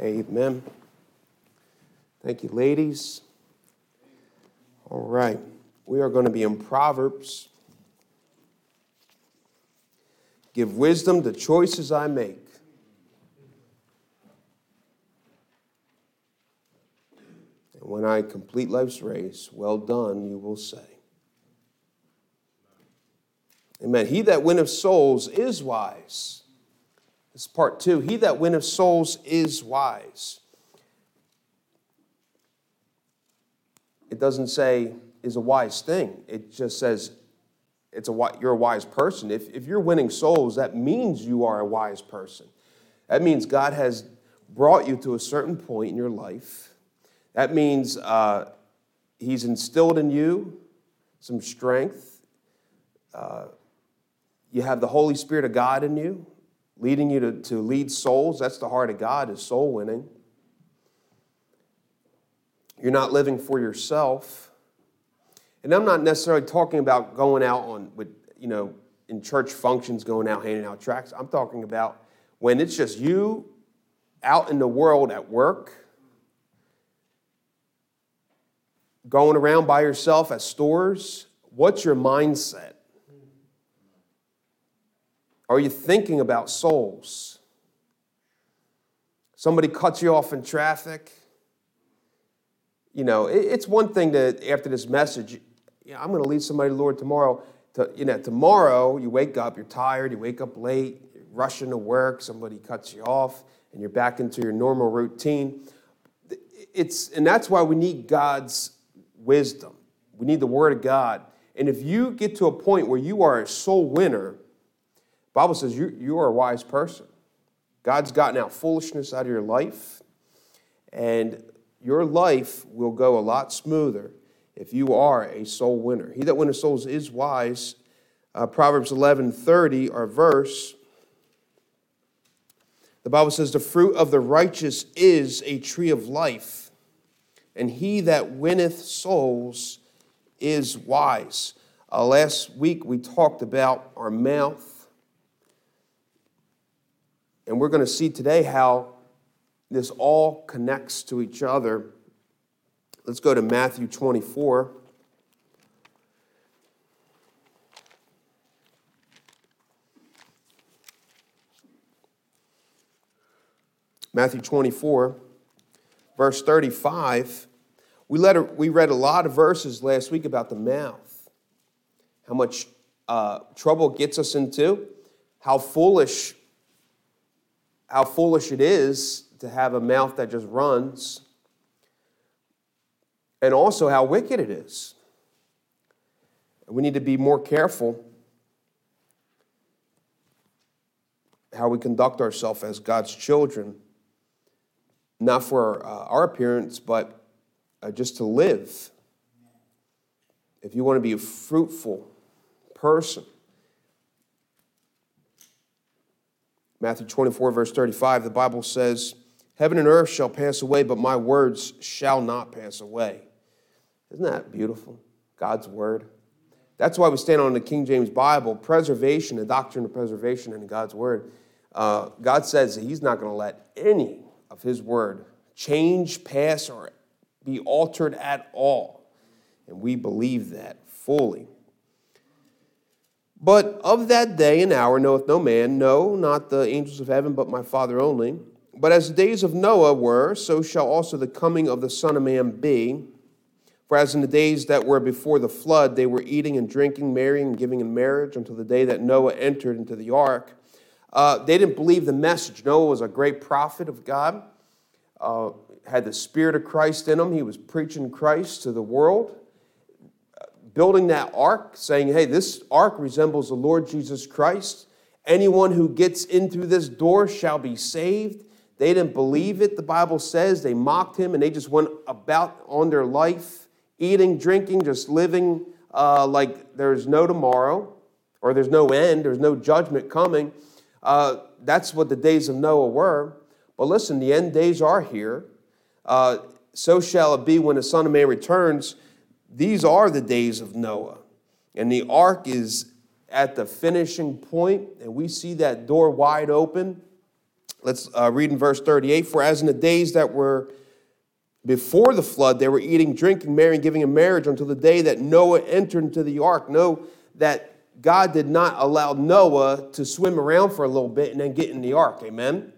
Amen. Thank you, ladies. All right. We are going to be in Proverbs. Give wisdom to choices I make. And when I complete life's race, well done, you will say. Amen. He that winneth souls is wise. This is part two. He that winneth souls is wise. It doesn't say is a wise thing. It just says it's a you're a wise person. If, if you're winning souls, that means you are a wise person. That means God has brought you to a certain point in your life. That means uh, He's instilled in you some strength. Uh, you have the Holy Spirit of God in you leading you to, to lead souls. That's the heart of God, is soul winning. You're not living for yourself. And I'm not necessarily talking about going out on with, you know, in church functions, going out handing out tracts. I'm talking about when it's just you out in the world at work, going around by yourself at stores. What's your mindset? Are you thinking about souls? Somebody cuts you off in traffic. You know, it's one thing that after this message, you know, I'm going to lead somebody to Lord tomorrow. To, you know, tomorrow you wake up, you're tired, you wake up late, you're rushing to work, somebody cuts you off, and you're back into your normal routine. It's, and that's why we need God's wisdom. We need the Word of God. And if you get to a point where you are a soul winner, Bible says you, you are a wise person. God's gotten out foolishness out of your life, and your life will go a lot smoother if you are a soul winner. He that winneth souls is wise. Uh, Proverbs 11 30, our verse. The Bible says, The fruit of the righteous is a tree of life, and he that winneth souls is wise. Uh, last week we talked about our mouth and we're going to see today how this all connects to each other. Let's go to Matthew 24. Matthew 24, verse 35. We, a, we read a lot of verses last week about the mouth, how much uh, trouble gets us into, how foolish how foolish it is to have a mouth that just runs, and also how wicked it is. We need to be more careful how we conduct ourselves as God's children, not for uh, our appearance, but uh, just to live. If you want to be a fruitful person, Matthew 24, verse 35, the Bible says, Heaven and earth shall pass away, but my words shall not pass away. Isn't that beautiful? God's word. That's why we stand on the King James Bible, preservation, the doctrine of preservation in God's word. Uh, God says that He's not going to let any of His word change, pass, or be altered at all. And we believe that fully. But of that day and hour knoweth no man, no, not the angels of heaven, but my Father only. But as the days of Noah were, so shall also the coming of the Son of Man be. For as in the days that were before the flood, they were eating and drinking, marrying and giving in marriage until the day that Noah entered into the ark. Uh, they didn't believe the message. Noah was a great prophet of God, uh, had the Spirit of Christ in him. He was preaching Christ to the world building that ark, saying, hey, this ark resembles the Lord Jesus Christ. Anyone who gets in through this door shall be saved. They didn't believe it, the Bible says. They mocked him and they just went about on their life, eating, drinking, just living uh, like there's no tomorrow or there's no end, there's no judgment coming. Uh, that's what the days of Noah were. But listen, the end days are here. Uh, so shall it be when the Son of Man returns. These are the days of Noah. And the ark is at the finishing point, and we see that door wide open. Let's uh, read in verse 38 For as in the days that were before the flood, they were eating, drinking, marrying, giving in marriage until the day that Noah entered into the ark. Know that God did not allow Noah to swim around for a little bit and then get in the ark. Amen.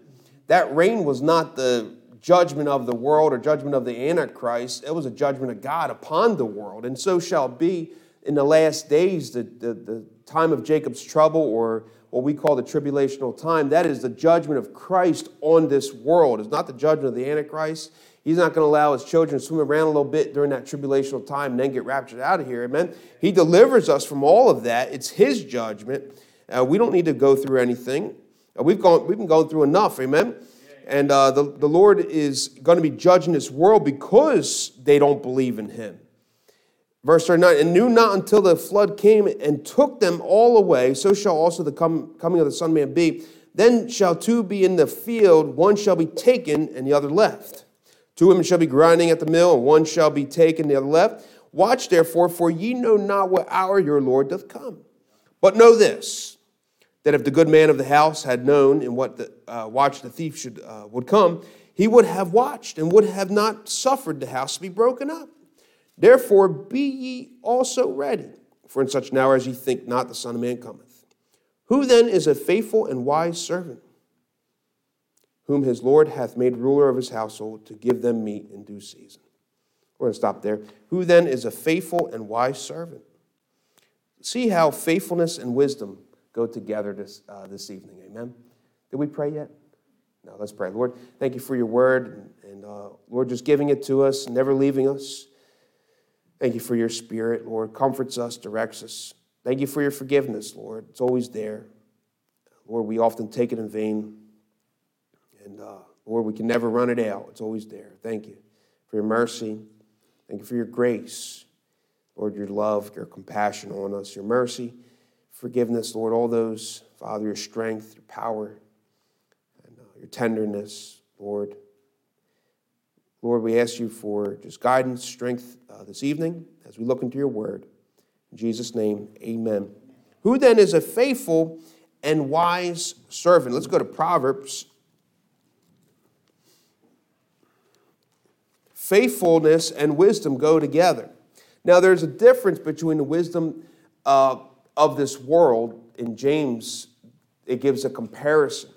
That rain was not the judgment of the world or judgment of the Antichrist, it was a judgment of God upon the world. And so shall be in the last days, the, the, the time of Jacob's trouble, or what we call the tribulational time. That is the judgment of Christ on this world. It's not the judgment of the Antichrist. He's not going to allow his children to swim around a little bit during that tribulational time and then get raptured out of here. Amen. He delivers us from all of that. It's his judgment. Uh, we don't need to go through anything. Uh, we've, gone, we've been going through enough. Amen. And uh, the, the Lord is going to be judging this world because they don't believe in him. Verse 39 And knew not until the flood came and took them all away, so shall also the com- coming of the Son of Man be. Then shall two be in the field, one shall be taken and the other left. Two women shall be grinding at the mill, and one shall be taken, the other left. Watch therefore, for ye know not what hour your Lord doth come. But know this that if the good man of the house had known in what the uh, watch the thief should uh, would come, he would have watched and would have not suffered the house to be broken up. Therefore, be ye also ready, for in such an hour as ye think not, the Son of Man cometh. Who then is a faithful and wise servant, whom his Lord hath made ruler of his household to give them meat in due season? We're going to stop there. Who then is a faithful and wise servant? See how faithfulness and wisdom go together this, uh, this evening. Amen. Did we pray yet? No, let's pray. Lord, thank you for your word. And, and uh, Lord, just giving it to us, never leaving us. Thank you for your spirit, Lord. Comforts us, directs us. Thank you for your forgiveness, Lord. It's always there. Lord, we often take it in vain. And uh, Lord, we can never run it out. It's always there. Thank you for your mercy. Thank you for your grace. Lord, your love, your compassion on us, your mercy forgiveness, Lord, all those, Father, your strength, your power, and uh, your tenderness, Lord. Lord, we ask you for just guidance, strength uh, this evening as we look into your word. In Jesus' name, amen. Who then is a faithful and wise servant? Let's go to Proverbs. Faithfulness and wisdom go together. Now, there's a difference between the wisdom uh, of this world, in James, it gives a comparison.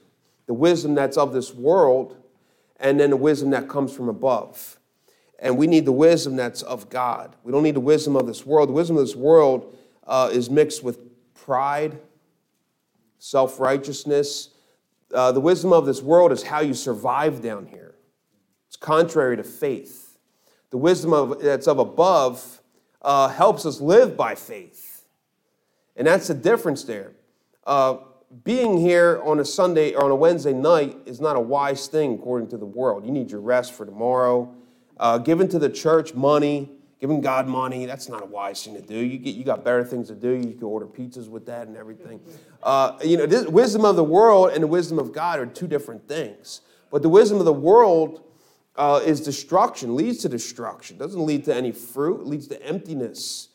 The wisdom that's of this world, and then the wisdom that comes from above. And we need the wisdom that's of God. We don't need the wisdom of this world. The wisdom of this world uh, is mixed with pride, self righteousness. Uh, the wisdom of this world is how you survive down here. It's contrary to faith. The wisdom of, that's of above uh, helps us live by faith. And that's the difference there. Uh, being here on a Sunday or on a Wednesday night is not a wise thing according to the world. You need your rest for tomorrow. Uh, giving to the church money, giving God money, that's not a wise thing to do. You, get, you got better things to do. You can order pizzas with that and everything. Uh, you know, this, wisdom of the world and the wisdom of God are two different things. But the wisdom of the world uh, is destruction, leads to destruction, doesn't lead to any fruit, leads to emptiness.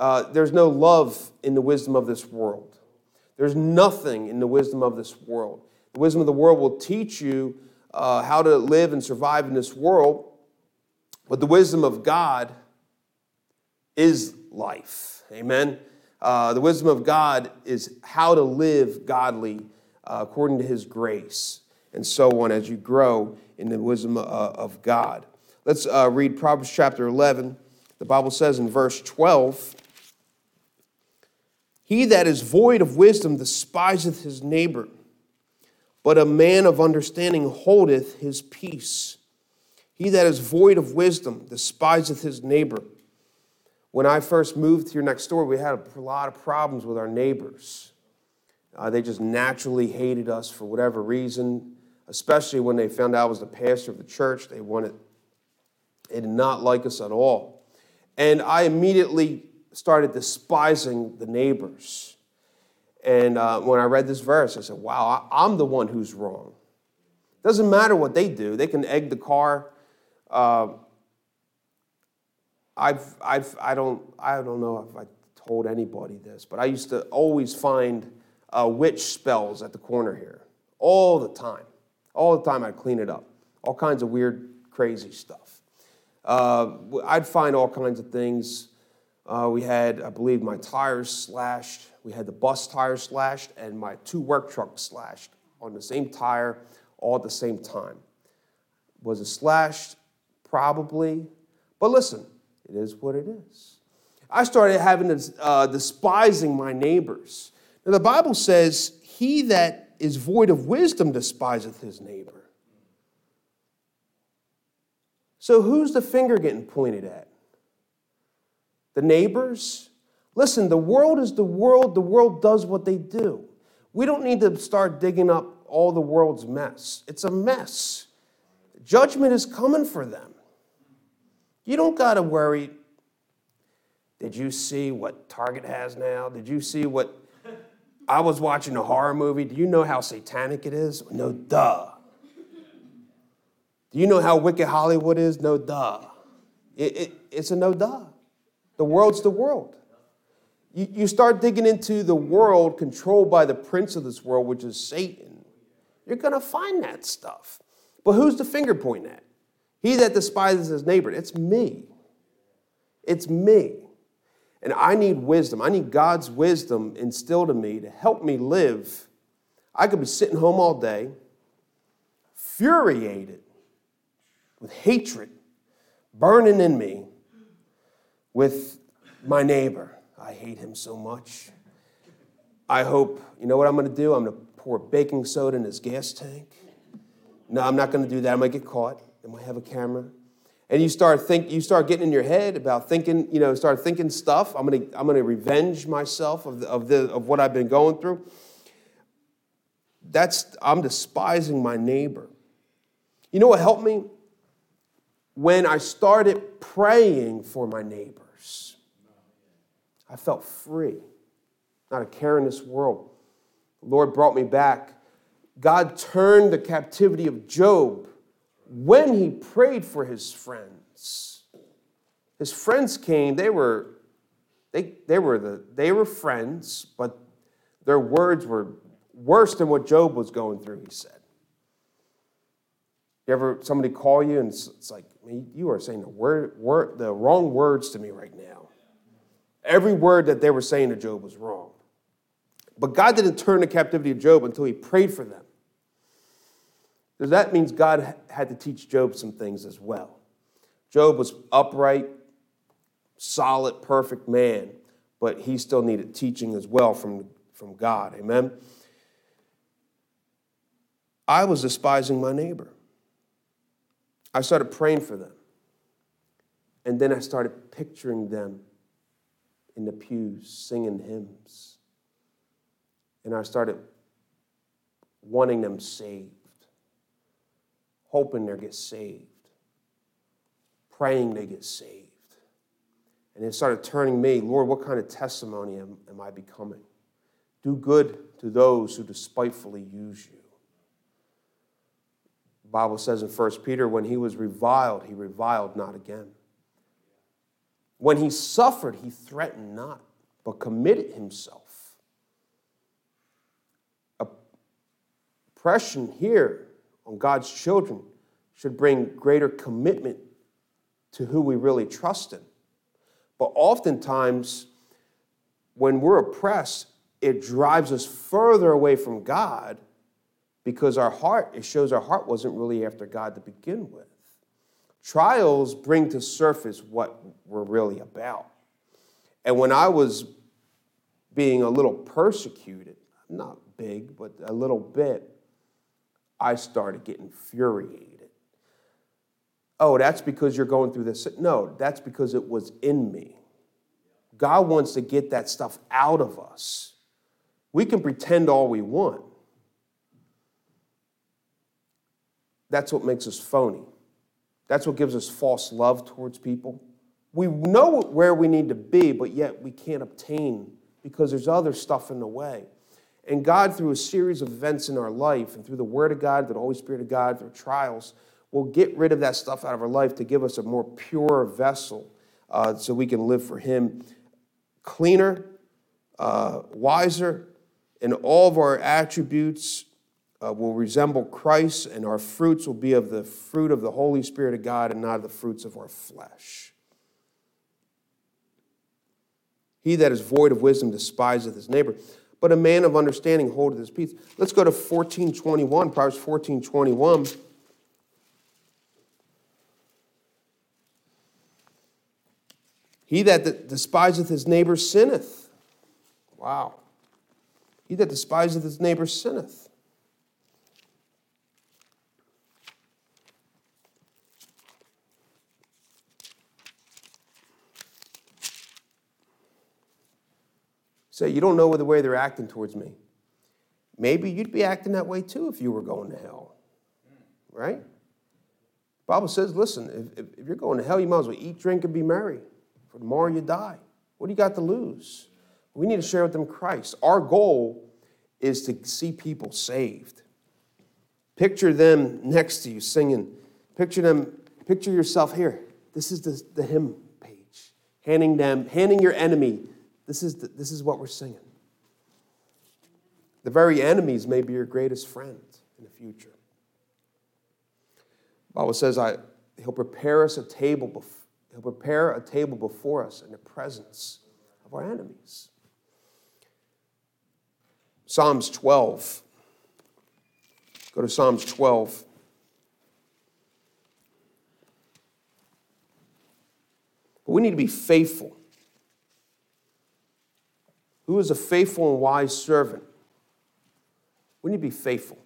Uh, there's no love in the wisdom of this world. There's nothing in the wisdom of this world. The wisdom of the world will teach you uh, how to live and survive in this world, but the wisdom of God is life. Amen. Uh, the wisdom of God is how to live godly uh, according to His grace, and so on as you grow in the wisdom uh, of God. Let's read Proverbs chapter 11. The Bible says in verse 12, he that is void of wisdom despiseth his neighbor, but a man of understanding holdeth his peace. He that is void of wisdom despiseth his neighbor. When I first moved here next door, we had a lot of problems with our neighbors. Uh, they just naturally hated us for whatever reason, especially when they found out I was the pastor of the church. They wanted, they did not like us at all. And I immediately started despising the neighbors. And uh, when I read this verse, I said, wow, I'm the one who's wrong. Doesn't matter what they do, they can egg the car. Uh, I've, I've, I, don't, I don't know if I told anybody this, but I used to always find uh, witch spells at the corner here all the time. All the time I'd clean it up. All kinds of weird, crazy stuff. Uh, I'd find all kinds of things. Uh, we had, I believe, my tires slashed. We had the bus tires slashed and my two work trucks slashed on the same tire all at the same time. Was it slashed? Probably. But listen, it is what it is. I started having this, uh, despising my neighbors. Now, the Bible says, He that is void of wisdom despiseth his neighbor. So, who's the finger getting pointed at? The neighbors? Listen, the world is the world. The world does what they do. We don't need to start digging up all the world's mess. It's a mess. Judgment is coming for them. You don't got to worry. Did you see what Target has now? Did you see what I was watching a horror movie? Do you know how satanic it is? No, duh. Do you know how wicked Hollywood is? No, duh. It, it, it's a no, duh. The world's the world. You, you start digging into the world controlled by the prince of this world, which is Satan. You're going to find that stuff. But who's the finger pointing at? He that despises his neighbor. It's me. It's me. And I need wisdom. I need God's wisdom instilled in me to help me live. I could be sitting home all day, furiated with hatred burning in me with my neighbor. I hate him so much. I hope, you know what I'm going to do? I'm going to pour baking soda in his gas tank. No, I'm not going to do that. I might get caught. I might have a camera. And you start think you start getting in your head about thinking, you know, start thinking stuff. I'm going to I'm going to revenge myself of the, of the of what I've been going through. That's I'm despising my neighbor. You know what helped me? When I started praying for my neighbors. I felt free, not a care in this world. The Lord brought me back. God turned the captivity of Job when he prayed for his friends. His friends came, they were they, they were the they were friends, but their words were worse than what Job was going through, he said. You ever somebody call you and it's, it's like, you are saying the word, word the wrong words to me right now. Every word that they were saying to Job was wrong. But God didn't turn the captivity of Job until he prayed for them. Because that means God had to teach Job some things as well. Job was upright, solid, perfect man, but he still needed teaching as well from, from God. Amen? I was despising my neighbor. I started praying for them. And then I started picturing them in the pews singing hymns. And I started wanting them saved, hoping they get saved, praying they get saved. And it started turning me, Lord, what kind of testimony am, am I becoming? Do good to those who despitefully use you. The Bible says in 1 Peter, when he was reviled, he reviled not again. When he suffered, he threatened not, but committed himself. Oppression here on God's children should bring greater commitment to who we really trust in. But oftentimes, when we're oppressed, it drives us further away from God because our heart, it shows our heart wasn't really after God to begin with. Trials bring to surface what we're really about. And when I was being a little persecuted, not big, but a little bit, I started getting infuriated. Oh, that's because you're going through this. No, that's because it was in me. God wants to get that stuff out of us. We can pretend all we want. That's what makes us phony. That's what gives us false love towards people. We know where we need to be, but yet we can't obtain because there's other stuff in the way. And God, through a series of events in our life and through the Word of God, the Holy Spirit of God, through trials, will get rid of that stuff out of our life to give us a more pure vessel uh, so we can live for Him cleaner, uh, wiser, in all of our attributes, uh, will resemble Christ, and our fruits will be of the fruit of the Holy Spirit of God and not of the fruits of our flesh. He that is void of wisdom despiseth his neighbor, but a man of understanding holdeth his peace. Let's go to 1421, Proverbs 1421. He that despiseth his neighbor sinneth. Wow. He that despiseth his neighbor sinneth. Say, you don't know the way they're acting towards me. Maybe you'd be acting that way too if you were going to hell. Right? The Bible says, listen, if, if you're going to hell, you might as well eat, drink, and be merry. For tomorrow you die. What do you got to lose? We need to share with them Christ. Our goal is to see people saved. Picture them next to you singing. Picture them, picture yourself here. This is the, the hymn page. Handing them, handing your enemy, this is, the, this is what we're singing. The very enemies may be your greatest friend in the future. The Bible says, I, He'll prepare us a table before He'll prepare a table before us in the presence of our enemies. Psalms 12. Go to Psalms 12. But we need to be faithful. Who is a faithful and wise servant? Wouldn't you be faithful.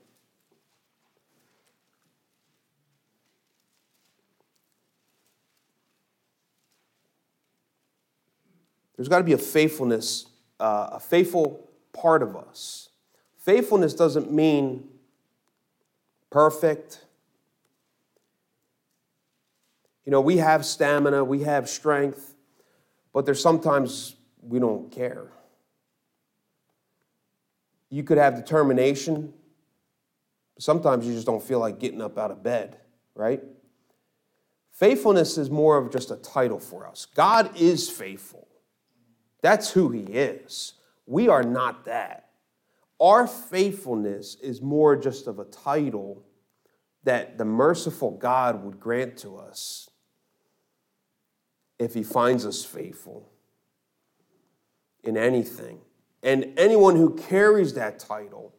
There's got to be a faithfulness, uh, a faithful part of us. Faithfulness doesn't mean perfect. You know, we have stamina, we have strength, but there's sometimes we don't care. You could have determination, sometimes you just don't feel like getting up out of bed, right? Faithfulness is more of just a title for us. God is faithful. That's who He is. We are not that. Our faithfulness is more just of a title that the merciful God would grant to us if He finds us faithful in anything. And anyone who carries that title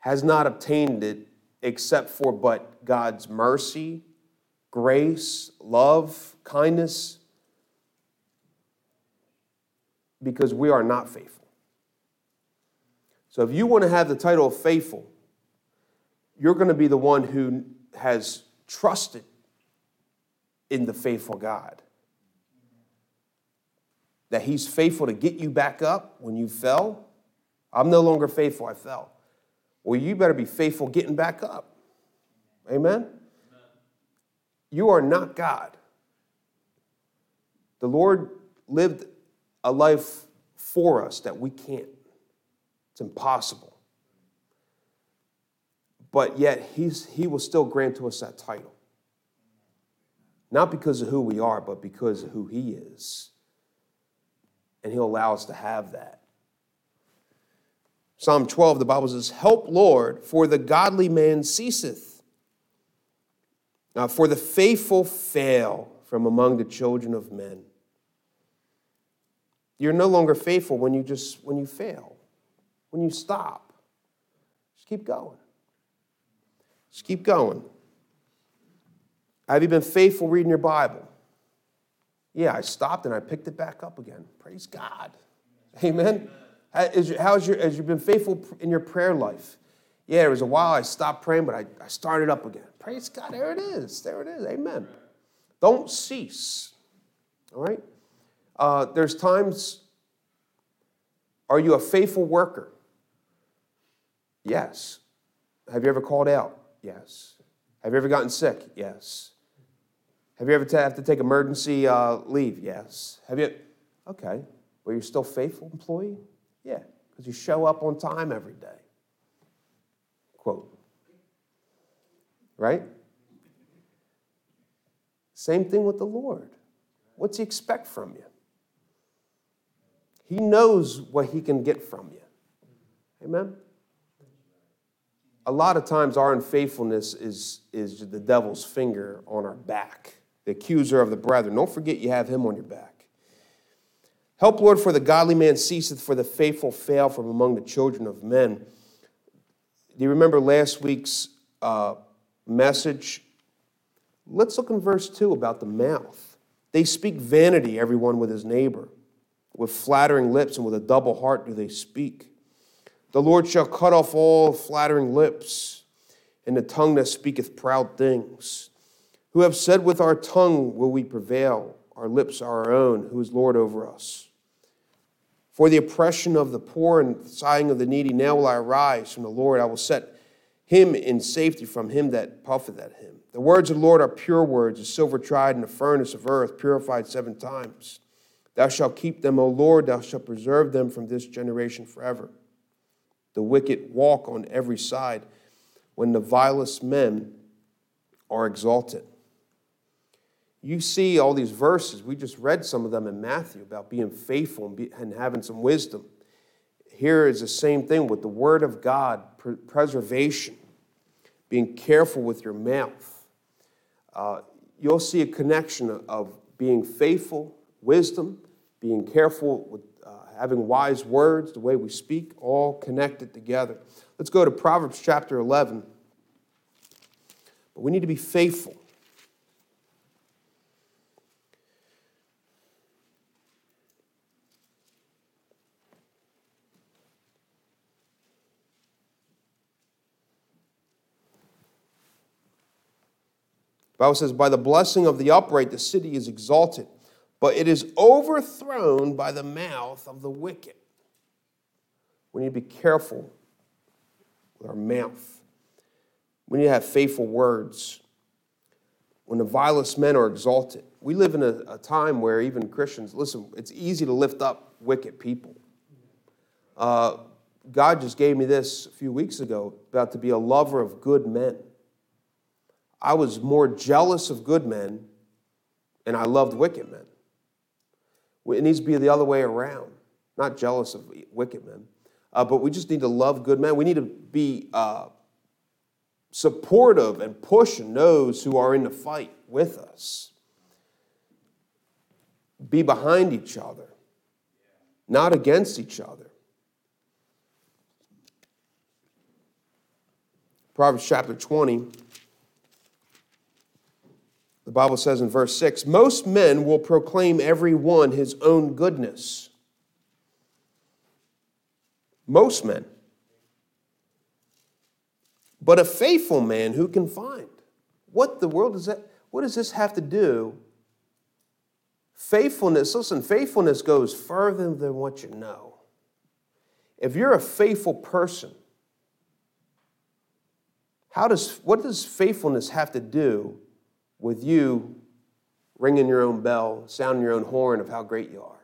has not obtained it except for but God's mercy, grace, love, kindness, because we are not faithful. So if you want to have the title of faithful, you're going to be the one who has trusted in the faithful God. That He's faithful to get you back up when you fell. I'm no longer faithful, I fell. Well, you better be faithful getting back up. Amen? Amen. You are not God. The Lord lived a life for us that we can't. It's impossible. But yet, he's, He will still grant to us that title. Not because of who we are, but because of who He is. And He'll allow us to have that. Psalm 12, the Bible says, Help, Lord, for the godly man ceaseth. Now, for the faithful fail from among the children of men. You're no longer faithful when you just when you fail, when you stop. Just keep going. Just keep going. Have you been faithful reading your Bible? Yeah, I stopped and I picked it back up again. Praise God. Amen. How's your, has you been faithful in your prayer life? Yeah, there was a while I stopped praying, but I, I started up again. Praise God. There it is. There it is. Amen. Don't cease. All right? Uh, there's times, are you a faithful worker? Yes. Have you ever called out? Yes. Have you ever gotten sick? Yes. Have you ever t- have to take emergency uh, leave? Yes. Have you? Okay. Well, you're still faithful employee? Yeah, because you show up on time every day. Quote. Right? Same thing with the Lord. What's he expect from you? He knows what he can get from you. Amen? a lot of times our unfaithfulness is, is the devil's finger on our back, the accuser of the brethren. Don't forget you have him on your back. Help, Lord, for the godly man ceaseth, for the faithful fail from among the children of men. Do you remember last week's uh, message? Let's look in verse 2 about the mouth. They speak vanity, everyone with his neighbor. With flattering lips and with a double heart do they speak. The Lord shall cut off all flattering lips and the tongue that speaketh proud things. Who have said, With our tongue will we prevail, our lips are our own, who is Lord over us. For the oppression of the poor and sighing of the needy, now will I arise from the Lord. I will set him in safety from him that puffeth at him. The words of the Lord are pure words, as silver tried in the furnace of earth, purified seven times. Thou shalt keep them, O Lord, thou shalt preserve them from this generation forever. The wicked walk on every side when the vilest men are exalted. You see all these verses, we just read some of them in Matthew about being faithful and, be, and having some wisdom. Here is the same thing with the Word of God, preservation, being careful with your mouth. Uh, you'll see a connection of being faithful, wisdom, being careful with uh, having wise words, the way we speak, all connected together. Let's go to Proverbs chapter 11. But we need to be faithful. Bible says, By the blessing of the upright, the city is exalted, but it is overthrown by the mouth of the wicked. We need to be careful with our mouth. We need to have faithful words. When the vilest men are exalted, we live in a, a time where even Christians, listen, it's easy to lift up wicked people. Uh, God just gave me this a few weeks ago about to be a lover of good men. I was more jealous of good men and I loved wicked men. It needs to be the other way around. Not jealous of wicked men, uh, but we just need to love good men. We need to be uh, supportive and pushing those who are in the fight with us. Be behind each other, not against each other. Proverbs chapter 20. The Bible says in verse 6 Most men will proclaim every one his own goodness. Most men. But a faithful man who can find? What the world does that? What does this have to do? Faithfulness, listen, faithfulness goes further than what you know. If you're a faithful person, how does what does faithfulness have to do with you ringing your own bell, sounding your own horn of how great you are.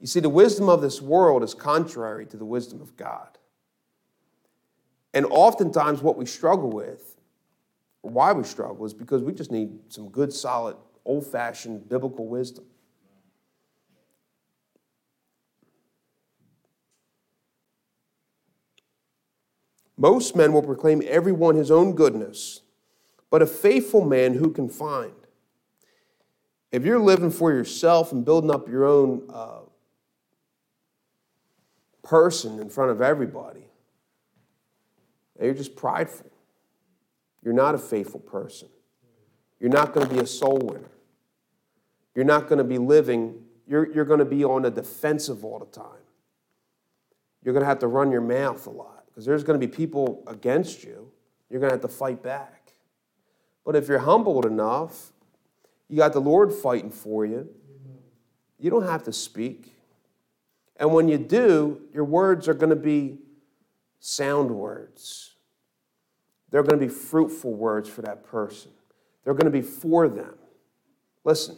You see, the wisdom of this world is contrary to the wisdom of God. And oftentimes, what we struggle with, or why we struggle, is because we just need some good, solid, old fashioned biblical wisdom. Most men will proclaim every one his own goodness, but a faithful man who can find? If you're living for yourself and building up your own uh, person in front of everybody, you're just prideful. You're not a faithful person. You're not going to be a soul winner. You're not going to be living, you're, you're going to be on the defensive all the time. You're going to have to run your mouth a lot because there's going to be people against you. You're going to have to fight back. But if you're humbled enough, you got the Lord fighting for you, you don't have to speak. And when you do, your words are going to be sound words. They're going to be fruitful words for that person. They're going to be for them. Listen,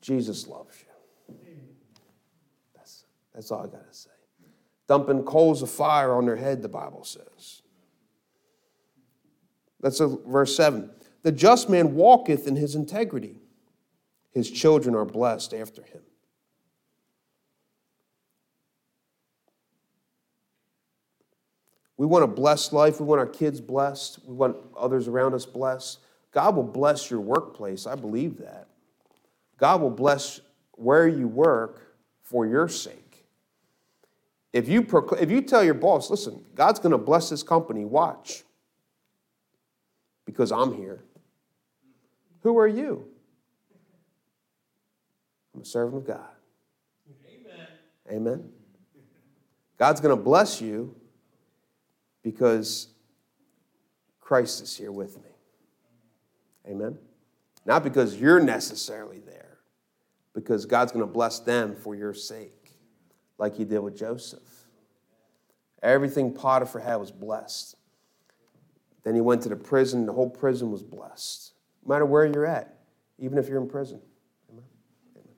Jesus loves you. That's, that's all I got to say dumping coals of fire on their head, the Bible says. That's a, verse 7. The just man walketh in his integrity, his children are blessed after him. We want a blessed life. We want our kids blessed. We want others around us blessed. God will bless your workplace. I believe that. God will bless where you work for your sake. If you, procl- if you tell your boss, listen, God's going to bless this company, watch, because I'm here. Who are you? I'm a servant of God. Amen. Amen. God's going to bless you because Christ is here with me. Amen. Not because you're necessarily there, because God's going to bless them for your sake, like he did with Joseph. Everything Potiphar had was blessed. Then he went to the prison, the whole prison was blessed. No matter where you're at, even if you're in prison. Amen. Amen.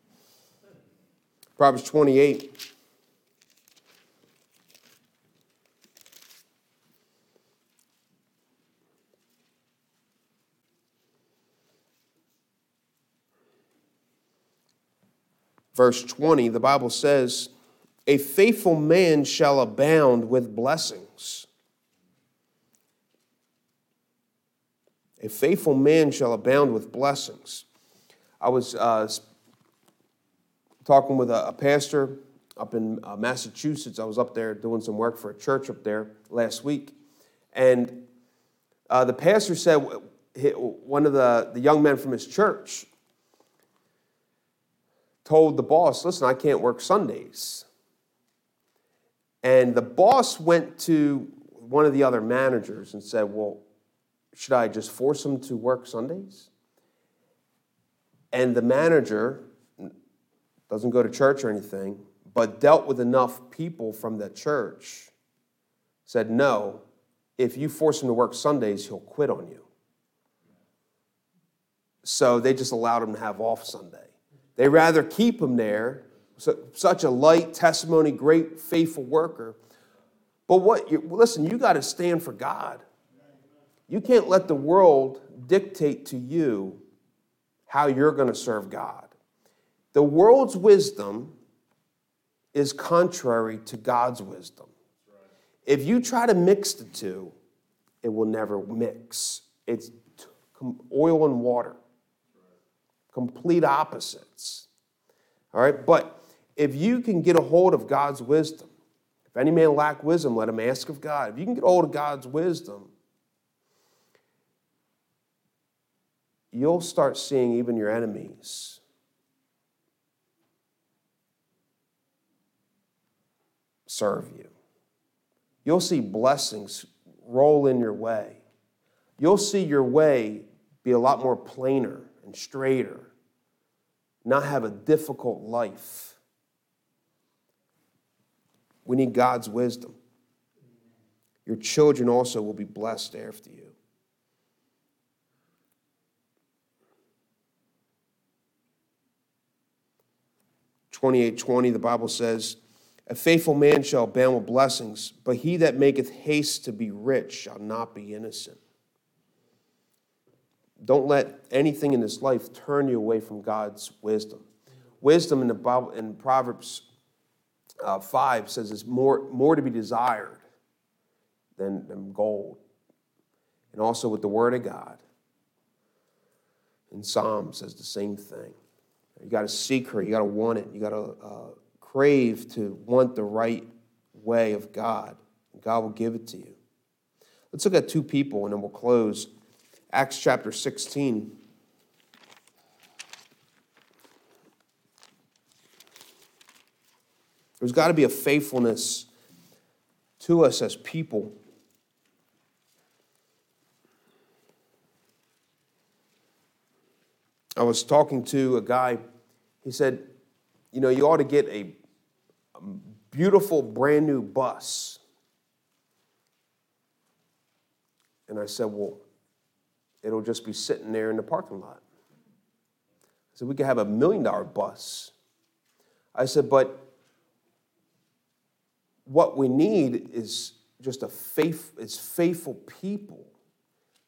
Proverbs 28. Verse 20, the Bible says, A faithful man shall abound with blessings. A faithful man shall abound with blessings. I was uh, talking with a, a, pastor up in uh, Massachusetts. I was up there doing some work for a church up there last week. And uh, the pastor said, one of the, the young men from his church told the boss, listen, I can't work Sundays. And the boss went to one of the other managers and said, well, should I just force him to work Sundays? And the manager doesn't go to church or anything, but dealt with enough people from the church, said, No, if you force him to work Sundays, he'll quit on you. So they just allowed him to have off Sunday. They rather keep him there, such a light testimony, great, faithful worker. But what, you, listen, you got to stand for God. You can't let the world dictate to you how you're going to serve God. The world's wisdom is contrary to God's wisdom. If you try to mix the two, it will never mix. It's oil and water, complete opposites. All right, but if you can get a hold of God's wisdom, if any man lack wisdom, let him ask of God. If you can get hold of God's wisdom, you'll start seeing even your enemies serve you. You'll see blessings roll in your way. You'll see your way be a lot more plainer and straighter, not have a difficult life. We need God's wisdom. Your children also will be blessed after you. Twenty-eight, twenty. the Bible says, A faithful man shall abound with blessings, but he that maketh haste to be rich shall not be innocent. Don't let anything in this life turn you away from God's wisdom. Wisdom in the Bible in Proverbs uh, 5 says it's more, more to be desired than, than gold. And also with the Word of God. And Psalm says the same thing. You got to seek her. You got to want it. You got to uh, crave to want the right way of God. and God will give it to you. Let's look at two people and then we'll close. Acts chapter 16. There's got to be a faithfulness to us as people. I was talking to a guy he said, You know, you ought to get a, beautiful brand new bus. And I said, Well, it'll just be sitting there in the parking lot. I said, We could have a million dollar bus. I said, But what we need is just a faith, it's faithful people.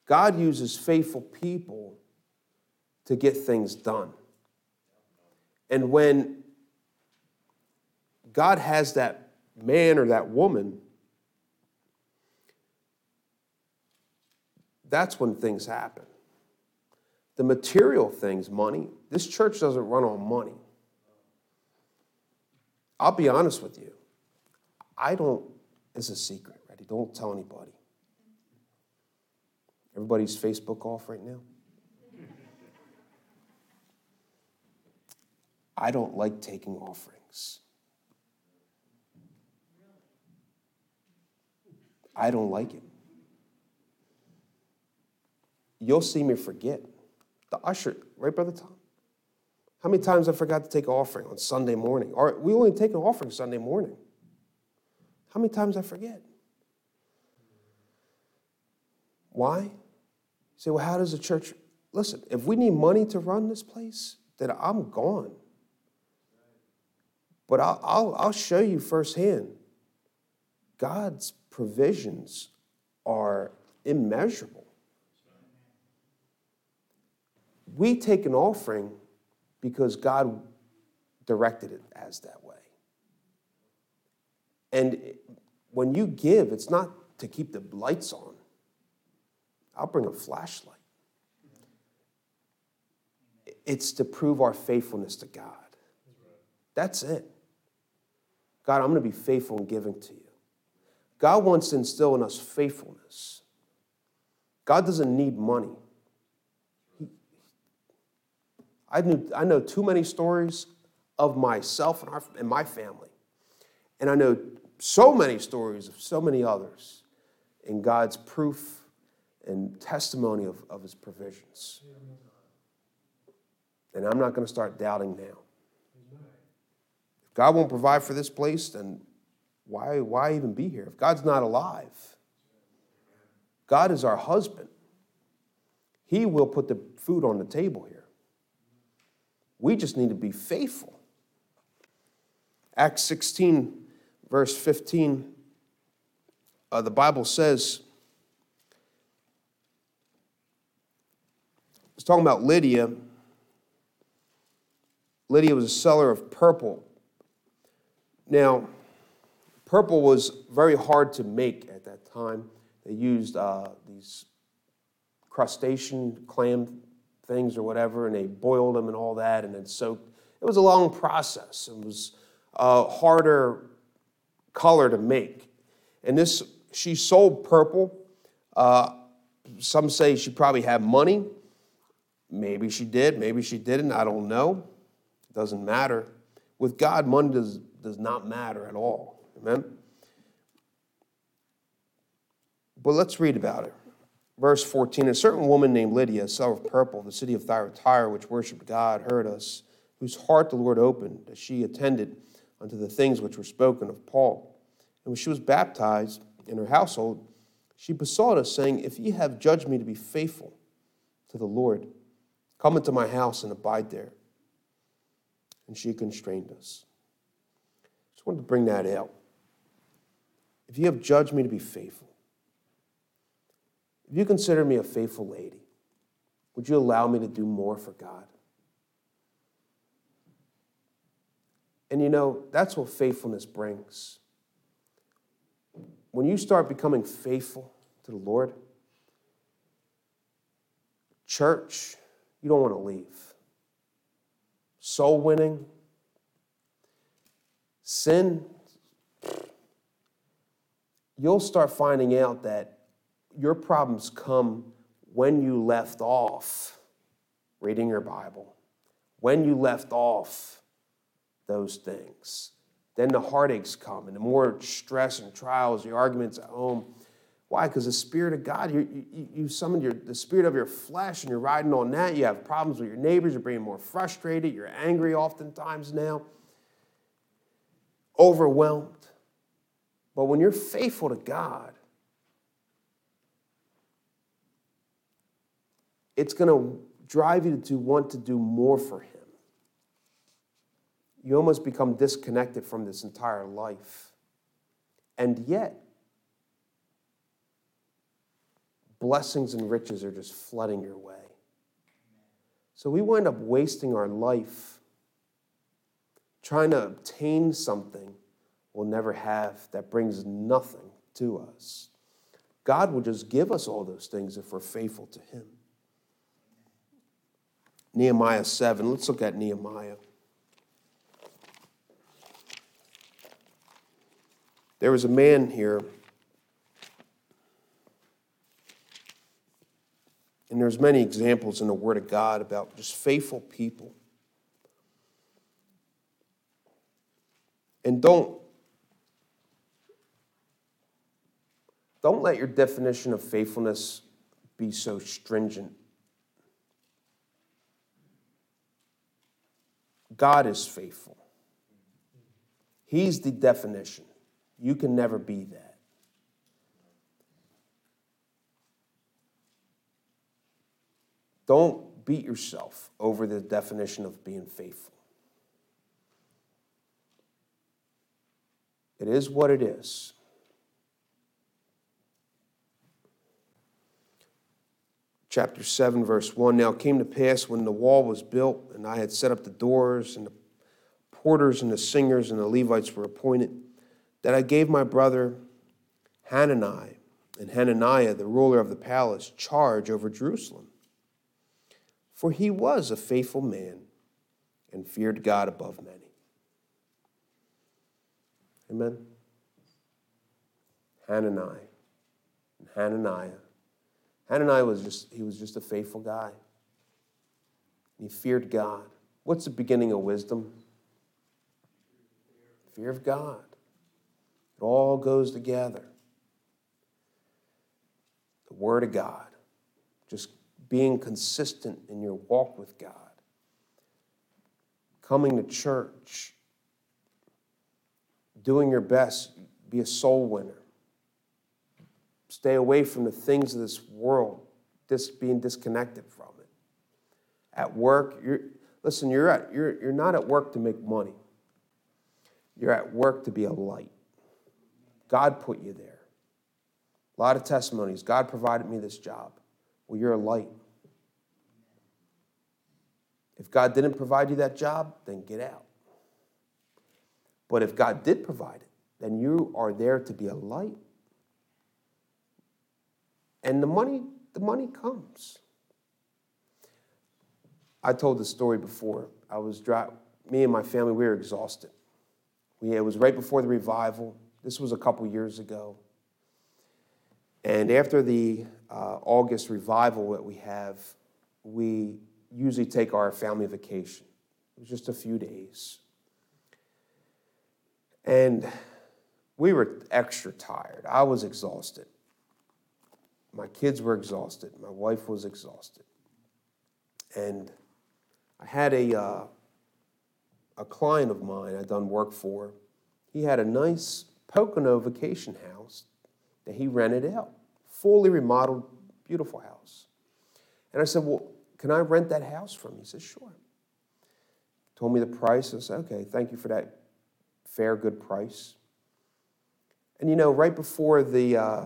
God uses faithful people to get things done. And when God has that man or that woman, that's when things happen. The material things, money, this church doesn't run on money. I'll be honest with you. I don't, it's a secret, ready? Don't tell anybody. Everybody's Facebook off right now. I don't like taking offerings. I don't like it. You'll see me forget. The usher, right, Brother Tom? How many times I forgot to take an offering on Sunday morning? Or we only take an offering Sunday morning. How many times I forget? Why? You say, well, how does the church listen? If we need money to run this place, then I'm gone. But I'll, I'll, I'll show you firsthand God's provisions are immeasurable. We take an offering because God directed it as that. And when you give, it's not to keep the lights on. I'll bring a flashlight. It's to prove our faithfulness to God. That's it. God, I'm going to be faithful in giving to you. God wants to instill in us faithfulness. God doesn't need money. I, knew, I know too many stories of myself and, our, and my family. And I know so many stories of so many others in God's proof and testimony of, of his provisions. And I'm not going to start doubting now. If God won't provide for this place, then why, why even be here? If God's not alive, God is our husband. He will put the food on the table here. We just need to be faithful. Acts 16, verse 15, uh, the Bible says, it's talking about Lydia. Lydia was a seller of purple. Now, purple was very hard to make at that time. They used uh, these crustacean clam things or whatever, and they boiled them and all that, and then soaked. It was a long process. It was a harder color to make. And this, she sold purple. Uh, some say she probably had money. Maybe she did, maybe she didn't. I don't know. It doesn't matter. With God, money does, does not matter at all. Amen? But let's read about it. Verse 14 A certain woman named Lydia, seller of purple, the city of Thyatira, which worshipped God, heard us, whose heart the Lord opened, as she attended unto the things which were spoken of Paul. And when she was baptized in her household, she besought us, saying, If ye have judged me to be faithful to the Lord, come into my house and abide there. And she constrained us. Just wanted to bring that out. If you have judged me to be faithful, if you consider me a faithful lady, would you allow me to do more for God? And you know, that's what faithfulness brings. When you start becoming faithful to the Lord, church, you don't want to leave. Soul winning, sin, you'll start finding out that your problems come when you left off reading your Bible, when you left off those things. Then the heartaches come and the more stress and trials, the arguments at home. Why? Because the Spirit of God, you, you, you summoned your, the spirit of your flesh and you're riding on that. You have problems with your neighbors, you're being more frustrated, you're angry oftentimes now, overwhelmed. But when you're faithful to God, it's going to drive you to want to do more for Him. You almost become disconnected from this entire life. And yet, blessings and riches are just flooding your way. So we wind up wasting our life trying to obtain something we'll never have that brings nothing to us. God will just give us all those things if we're faithful to Him. Nehemiah 7. Let's look at Nehemiah. There was a man here, and there's many examples in the Word of God about just faithful people. And don't don't let your definition of faithfulness be so stringent. God is faithful. He's the definition. You can never be that. Don't beat yourself over the definition of being faithful. It is what it is. Chapter 7, verse 1 Now it came to pass when the wall was built, and I had set up the doors, and the porters, and the singers, and the Levites were appointed, that I gave my brother Hanani and Hananiah, the ruler of the palace, charge over Jerusalem. For he was a faithful man and feared God above many. Amen. Hanani and Hananiah. Hananiah was just, he was just a faithful guy. He feared God. What's the beginning of wisdom? Fear of God. All goes together. The Word of God. Just being consistent in your walk with God. Coming to church doing your best, be a soul winner. Stay away from the things of this world, just being disconnected from it. At work, you're, listen, you're, at, you're, you're not at work to make money. You're at work to be a light. God put you there. A lot of testimonies. God provided me this job. Well, you're a light. If God didn't provide you that job, then get out. But if God did provide it, then you are there to be a light. And the money, the money comes. I told the story before. I was dry, me and my family, we were exhausted. We, it was right before the revival. This was a couple years ago. And after the uh, August revival that we have, we usually take our family vacation. It was just a few days. And we were extra tired. I was exhausted. My kids were exhausted. My wife was exhausted. And I had a, uh, a client of mine I'd done work for. He had a nice Pocono vacation house that he rented out, fully remodeled, beautiful house. And I said, Well, can I rent that house from you? He said, Sure. Told me the price. I said, Okay, thank you for that fair, good price. And you know, right before the uh,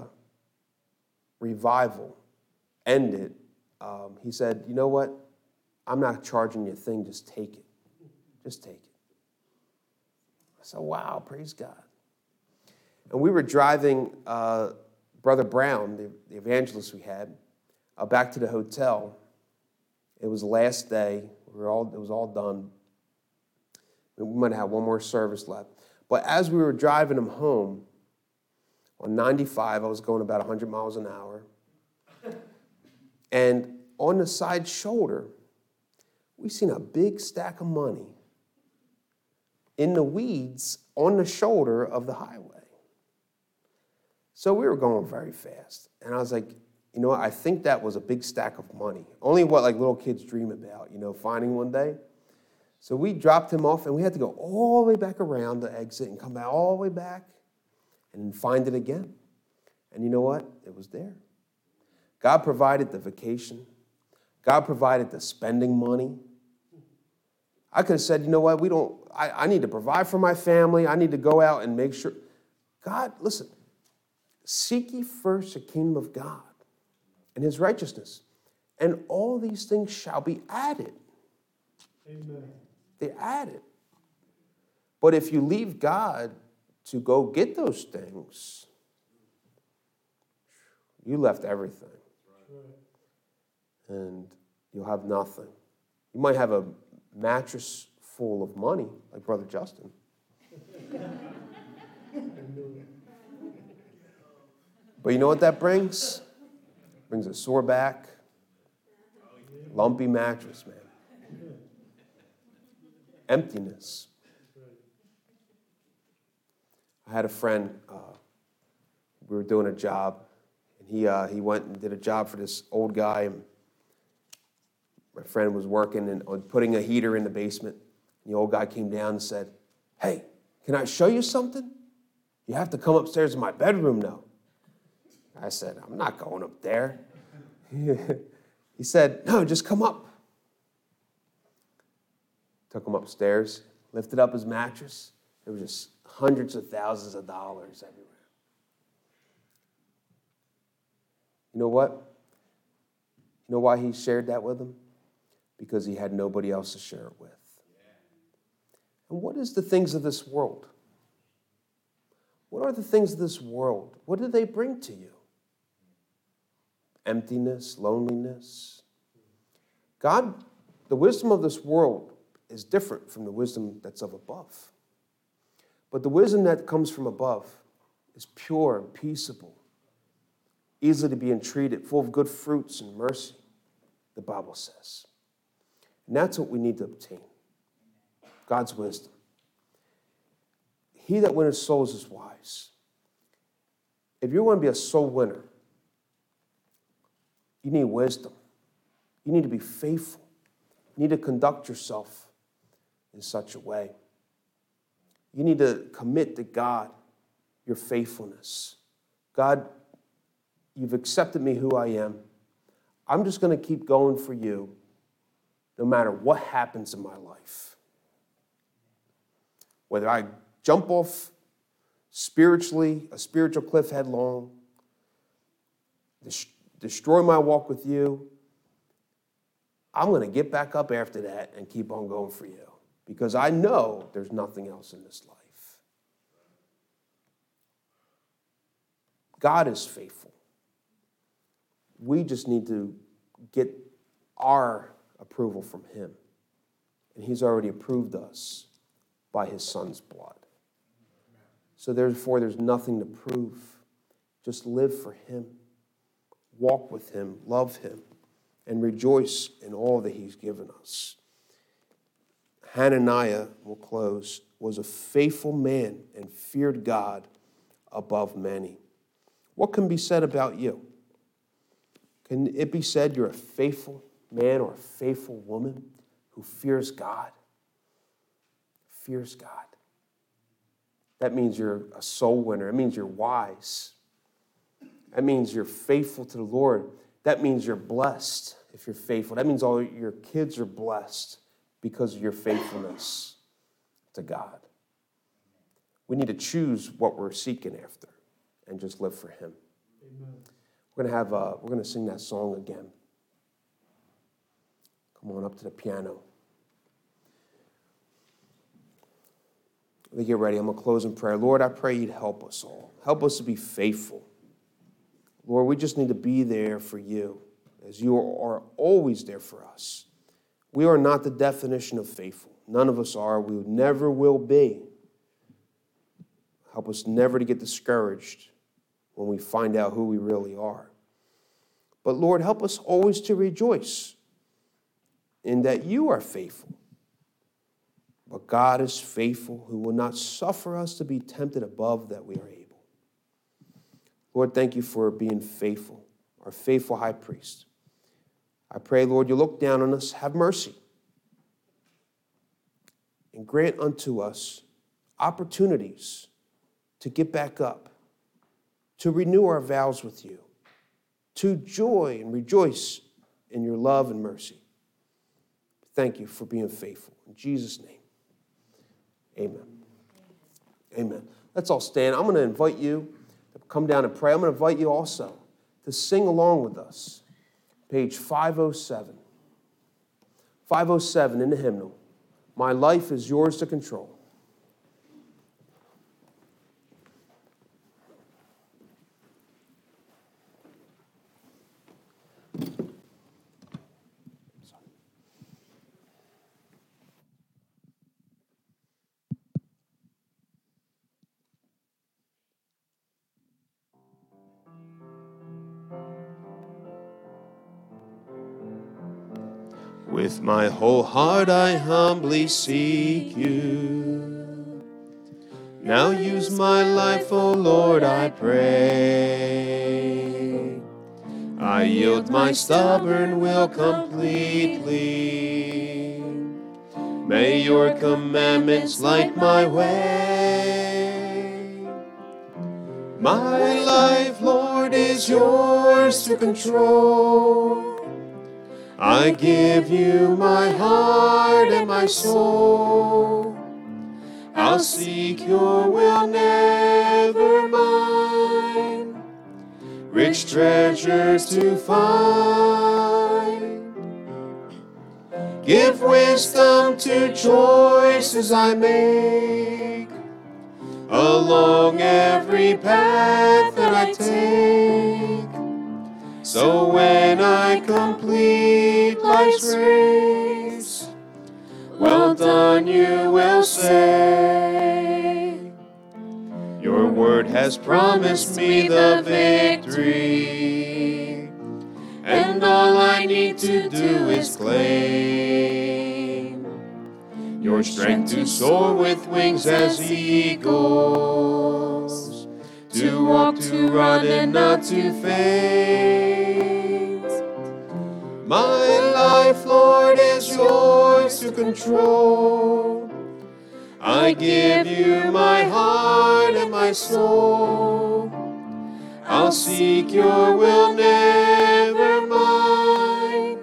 revival ended, um, he said, You know what? I'm not charging you a thing, just take it. Just take it. I said, Wow, praise God. And we were driving uh, Brother Brown, the, the, evangelist we had, uh, back to the hotel. It was last day. We were all, it was all done. We might have one more service left. But as we were driving him home on 95, I was going about 100 miles an hour. And on the side shoulder, we seen a big stack of money in the weeds on the shoulder of the highway. So we were going very fast. And I was like, you know what? I think that was a big stack of money. Only what like little kids dream about, you know, finding one day. So we dropped him off and we had to go all the way back around the exit and come back all the way back and find it again. And you know what? It was there. God provided the vacation, God provided the spending money. I could have said, you know what, we don't, I, I need to provide for my family. I need to go out and make sure. God, listen, seek ye first the kingdom of God and his righteousness, and all these things shall be added. Amen. They add it. But if you leave God to go get those things, You left everything. And you'll have nothing. You might have a mattress full of money, like Brother Justin. but you know what that brings? Brings a sore back, lumpy mattress, man. Emptiness. I had a friend, uh, we were doing a job, and he, uh, he went and did a job for this old guy. And my friend was working and putting a heater in the basement. And the old guy came down and said, Hey, can I show you something? You have to come upstairs to my bedroom now. I said, I'm not going up there. he said, No, just come up. Took him upstairs, lifted up his mattress. There was just hundreds of thousands of dollars everywhere. You know what? You know why he shared that with them? Because he had nobody else to share it with. And what is the things of this world? What are the things of this world? What do they bring to you? Emptiness, loneliness. God, the wisdom of this world is different from the wisdom that's of above. But the wisdom that comes from above is pure and peaceable, easily to be entreated, full of good fruits and mercy, the Bible says. And that's what we need to obtain God's wisdom. He that winneth souls is wise. If you want to be a soul winner, you need wisdom. You need to be faithful. You need to conduct yourself in such a way. You need to commit to God your faithfulness. God, you've accepted me who I am. I'm just going to keep going for you no matter what happens in my life. Whether I jump off spiritually, a spiritual cliff headlong, destroy my walk with you, I'm going to get back up after that and keep on going for you because I know there's nothing else in this life. God is faithful. We just need to get our approval from Him. And He's already approved us by His Son's blood. So, therefore, there's nothing to prove. Just live for Him, walk with Him, love Him, and rejoice in all that He's given us. Hananiah, will close, was a faithful man and feared God above many. What can be said about you? Can it be said you're a faithful man or a faithful woman who fears God? Fears God. That means you're a soul winner. It means you're wise. That means you're faithful to the Lord. That means you're blessed if you're faithful. That means all your kids are blessed because of your faithfulness to God. We need to choose what we're seeking after and just live for Him. Amen. We're gonna have a, we're gonna sing that song again. Come on up to the piano. We get ready. I'm gonna close in prayer. Lord, I pray you'd help us all. Help us to be faithful. Lord, we just need to be there for you as you are always there for us. We are not the definition of faithful. None of us are. We never will be. Help us never to get discouraged when we find out who we really are. But Lord, help us always to rejoice in that you are faithful. But God is faithful, who will not suffer us to be tempted above that we are able. Lord, thank you for being faithful, our faithful high priest. I pray, Lord, you look down on us, have mercy, and grant unto us opportunities to get back up, to renew our vows with you, to joy and rejoice in your love and mercy. Thank you for being faithful. In Jesus' name, amen. Amen. Let's all stand. I'm going to invite you come down and pray. I'm going to invite you also to sing along with us page 507. 507 in the hymnal. My life is yours to control. My whole heart I humbly seek you. Now use my life, O Lord, I pray. I yield my stubborn will completely. May your commandments light my way. My life, Lord, is yours to control. I give you my heart and my soul. I'll seek your will, never mine. Rich treasures to find. Give wisdom to choices I make along every path that I take. So when I complete life's race, well done, you will say. Your word has promised me the victory, and all I need to do is claim your strength to soar with wings as eagles, to walk, to run, and not to faint. My life, Lord, is yours to control. I give you my heart and my soul. I'll seek your will, never mine.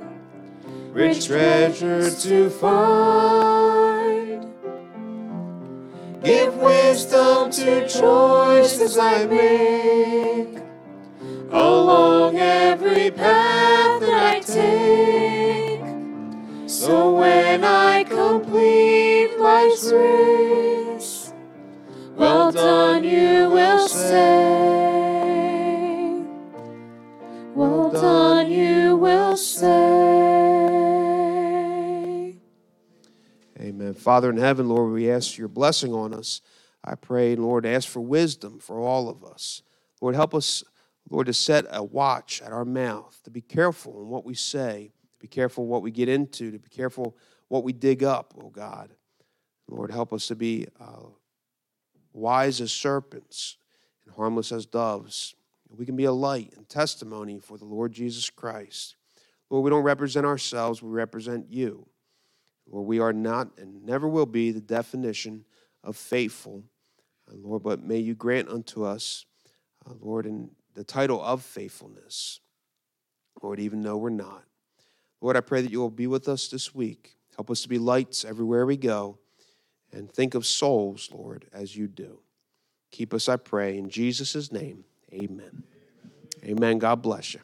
Rich treasure to find. Give wisdom to choices I make along every path that I take. So when I complete life's race, well done, you will say. Father in heaven, Lord, we ask your blessing on us. I pray, Lord, ask for wisdom for all of us. Lord, help us, Lord, to set a watch at our mouth, to be careful in what we say, to be careful what we get into, to be careful what we dig up, oh God. Lord, help us to be uh, wise as serpents and harmless as doves. We can be a light and testimony for the Lord Jesus Christ. Lord, we don't represent ourselves, we represent you. Lord, we are not and never will be the definition of faithful. Uh, Lord, but may you grant unto us, uh, Lord, in the title of faithfulness. Lord, even though we're not. Lord, I pray that you will be with us this week. Help us to be lights everywhere we go and think of souls, Lord, as you do. Keep us, I pray, in Jesus' name. Amen. Amen. God bless you.